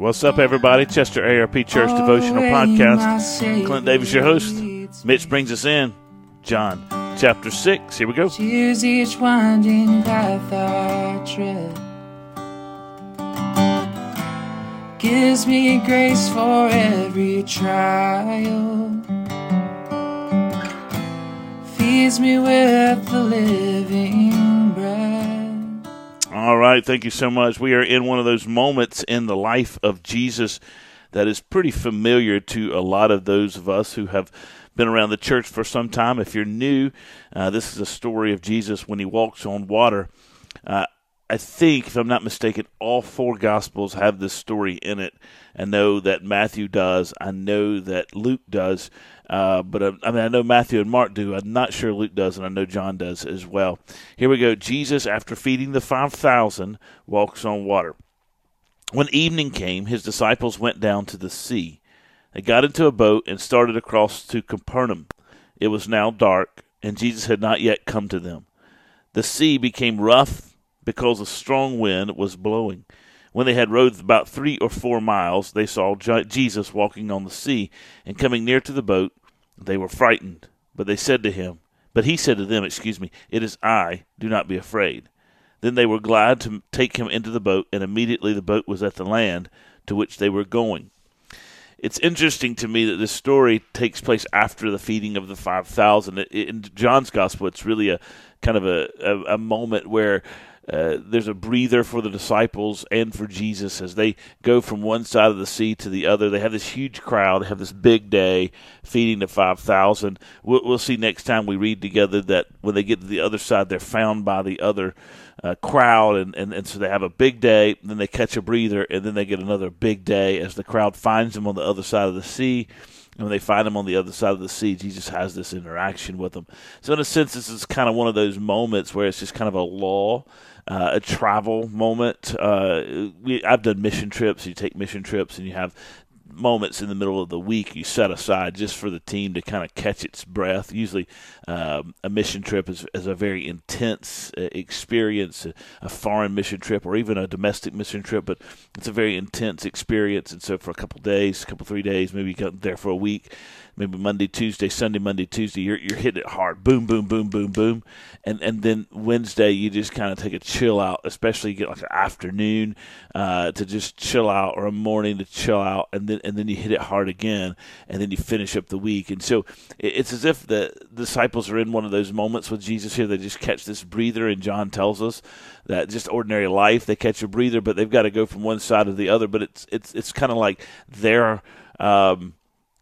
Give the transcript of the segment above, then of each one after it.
What's up, everybody? Chester ARP Church Devotional oh, Podcast. Clint Davis, your host. Mitch brings us in. John chapter 6. Here we go. Choose each winding path I tread. Gives me grace for every trial. Feeds me with the living. All right. Thank you so much. We are in one of those moments in the life of Jesus that is pretty familiar to a lot of those of us who have been around the church for some time. If you're new, uh, this is a story of Jesus when he walks on water. Uh, I think, if I'm not mistaken, all four Gospels have this story in it. I know that Matthew does. I know that Luke does. Uh, but uh, I mean, I know Matthew and Mark do. I'm not sure Luke does, and I know John does as well. Here we go. Jesus, after feeding the 5,000, walks on water. When evening came, his disciples went down to the sea. They got into a boat and started across to Capernaum. It was now dark, and Jesus had not yet come to them. The sea became rough because a strong wind was blowing. When they had rowed about three or four miles, they saw Jesus walking on the sea, and coming near to the boat, they were frightened. But they said to him, but he said to them, Excuse me, it is I, do not be afraid. Then they were glad to take him into the boat, and immediately the boat was at the land to which they were going. It's interesting to me that this story takes place after the feeding of the 5,000. In John's gospel, it's really a kind of a, a, a moment where uh, there's a breather for the disciples and for Jesus as they go from one side of the sea to the other. They have this huge crowd. They have this big day feeding the 5,000. We'll, we'll see next time we read together that when they get to the other side, they're found by the other uh, crowd. And, and, and so they have a big day, then they catch a breather, and then they get another big day as the crowd finds them on the other side of the sea. And when they find him on the other side of the sea, Jesus has this interaction with them. So, in a sense, this is kind of one of those moments where it's just kind of a law uh, a travel moment. Uh, we, I've done mission trips. You take mission trips and you have moments in the middle of the week you set aside just for the team to kind of catch its breath. Usually, um, a mission trip is, is a very intense uh, experience, a, a, foreign mission trip or even a domestic mission trip, but it's a very intense experience. And so, for a couple days, a couple three days, maybe you come there for a week, maybe Monday, Tuesday, Sunday, Monday, Tuesday, you're you're hitting it hard, boom, boom, boom, boom, boom, and and then Wednesday you just kind of take a chill out, especially you get like an afternoon uh, to just chill out or a morning to chill out, and then and then you hit it hard again, and then you finish up the week, and so it's as if the disciples are in one of those moments with Jesus here. They just catch this breather, and John tells us that just ordinary life they catch a breather, but they've got to go from one side to the other. But it's it's it's kind of like they're um,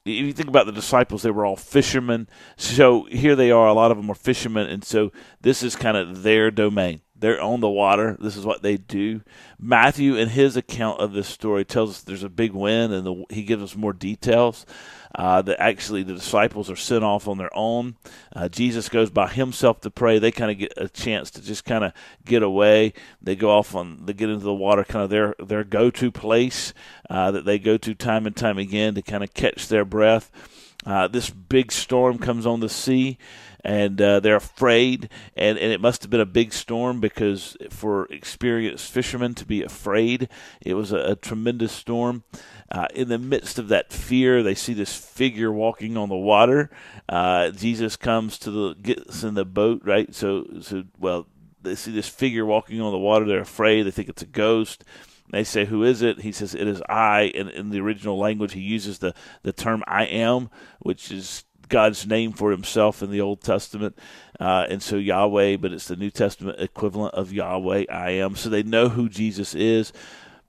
if you think about the disciples, they were all fishermen. So here they are, a lot of them are fishermen, and so this is kind of their domain. They're on the water. This is what they do. Matthew, in his account of this story, tells us there's a big wind, and the, he gives us more details. Uh, that actually the disciples are sent off on their own. Uh, Jesus goes by himself to pray. They kind of get a chance to just kind of get away. They go off on, they get into the water, kind of their their go to place uh, that they go to time and time again to kind of catch their breath. Uh, this big storm comes on the sea and uh, they're afraid. And, and it must have been a big storm because for experienced fishermen to be afraid, it was a, a tremendous storm. Uh, in the midst of that fear, they see this figure walking on the water. Uh, Jesus comes to the gets in the boat, right? So, so well, they see this figure walking on the water. They're afraid. They think it's a ghost. They say, "Who is it?" He says, "It is I." And in the original language, he uses the the term "I am," which is God's name for himself in the Old Testament. Uh, and so Yahweh, but it's the New Testament equivalent of Yahweh, I am. So they know who Jesus is.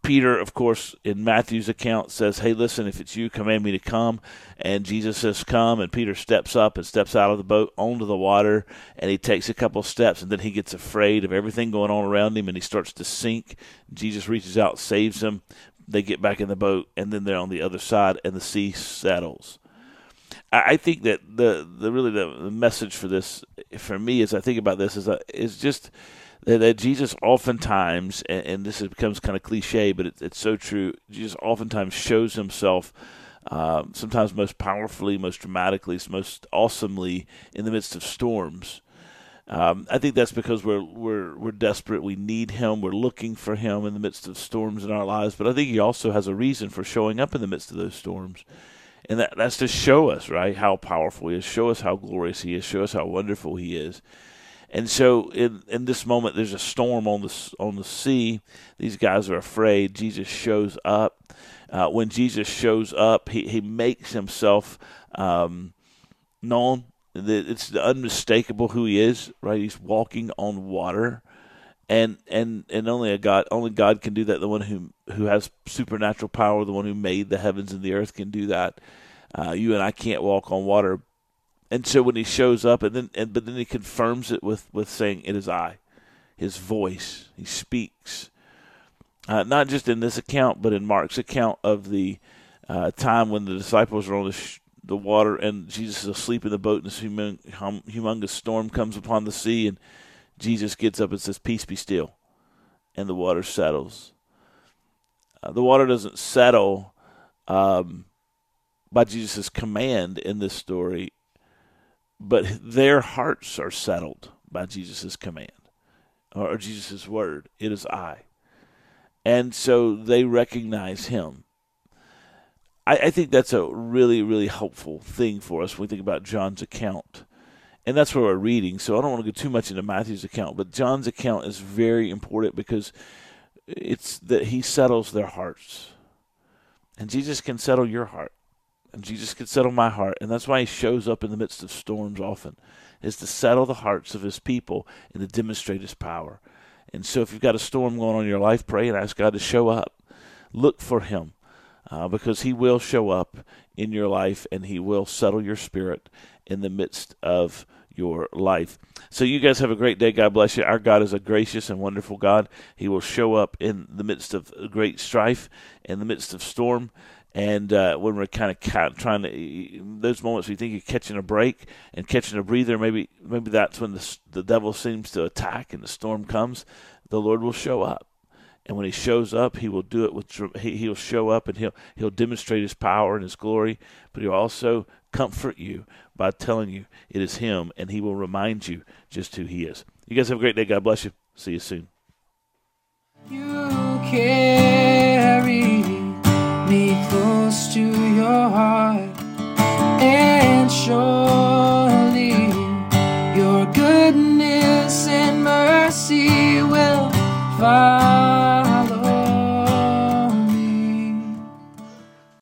Peter, of course, in Matthew's account says, Hey, listen, if it's you, command me to come. And Jesus says, Come. And Peter steps up and steps out of the boat onto the water. And he takes a couple steps. And then he gets afraid of everything going on around him and he starts to sink. Jesus reaches out, saves him. They get back in the boat. And then they're on the other side and the sea settles. I think that the the really the message for this for me as I think about this is uh, is just that, that Jesus oftentimes and, and, this becomes kind of cliche, but it, it's so true. Jesus oftentimes shows himself. Um, sometimes most powerfully, most dramatically, most awesomely in the midst of storms. Um, I think that's because we're we're we're desperate. We need Him. We're looking for Him in the midst of storms in our lives. But I think He also has a reason for showing up in the midst of those storms, and that that's to show us right how powerful He is, show us how glorious He is, show us how wonderful He is. And so, in in this moment, there's a storm on the on the sea. These guys are afraid. Jesus shows up. Uh, when Jesus shows up, he he makes himself um, known it's unmistakable who he is, right? He's walking on water, and and and only a God, only God can do that. The one who who has supernatural power, the one who made the heavens and the earth, can do that. Uh, you and I can't walk on water, and so when he shows up, and then and but then he confirms it with with saying, "It is I." His voice, he speaks, uh, not just in this account, but in Mark's account of the uh, time when the disciples are on the sh- the water, and Jesus is asleep in the boat, and this humongous storm comes upon the sea, and Jesus gets up and says, "Peace, be still," and the water settles. Uh, the water doesn't settle um, by Jesus' command in this story, but their hearts are settled by Jesus' command or Jesus' word. It is I. And so they recognize him. I, I think that's a really, really helpful thing for us when we think about John's account. And that's where we're reading. So I don't want to go too much into Matthew's account, but John's account is very important because it's that he settles their hearts. And Jesus can settle your heart. And Jesus can settle my heart. And that's why he shows up in the midst of storms often, is to settle the hearts of his people and to demonstrate his power. And so if you've got a storm going on in your life, pray and ask God to show up. Look for him uh, because He will show up in your life and He will settle your spirit in the midst of your life. So, you guys have a great day. God bless you. Our God is a gracious and wonderful God. He will show up in the midst of great strife, in the midst of storm. And uh, when we're kind of trying to, those moments we think you're catching a break and catching a breather, maybe maybe that's when the, the devil seems to attack and the storm comes. The Lord will show up and when he shows up, he will do it with he, he'll show up and he'll he'll demonstrate his power and his glory, but he'll also comfort you by telling you it is him and he will remind you just who he is. You guys have a great day. God bless you. See you soon. You carry me close to your heart and surely your goodness and mercy will follow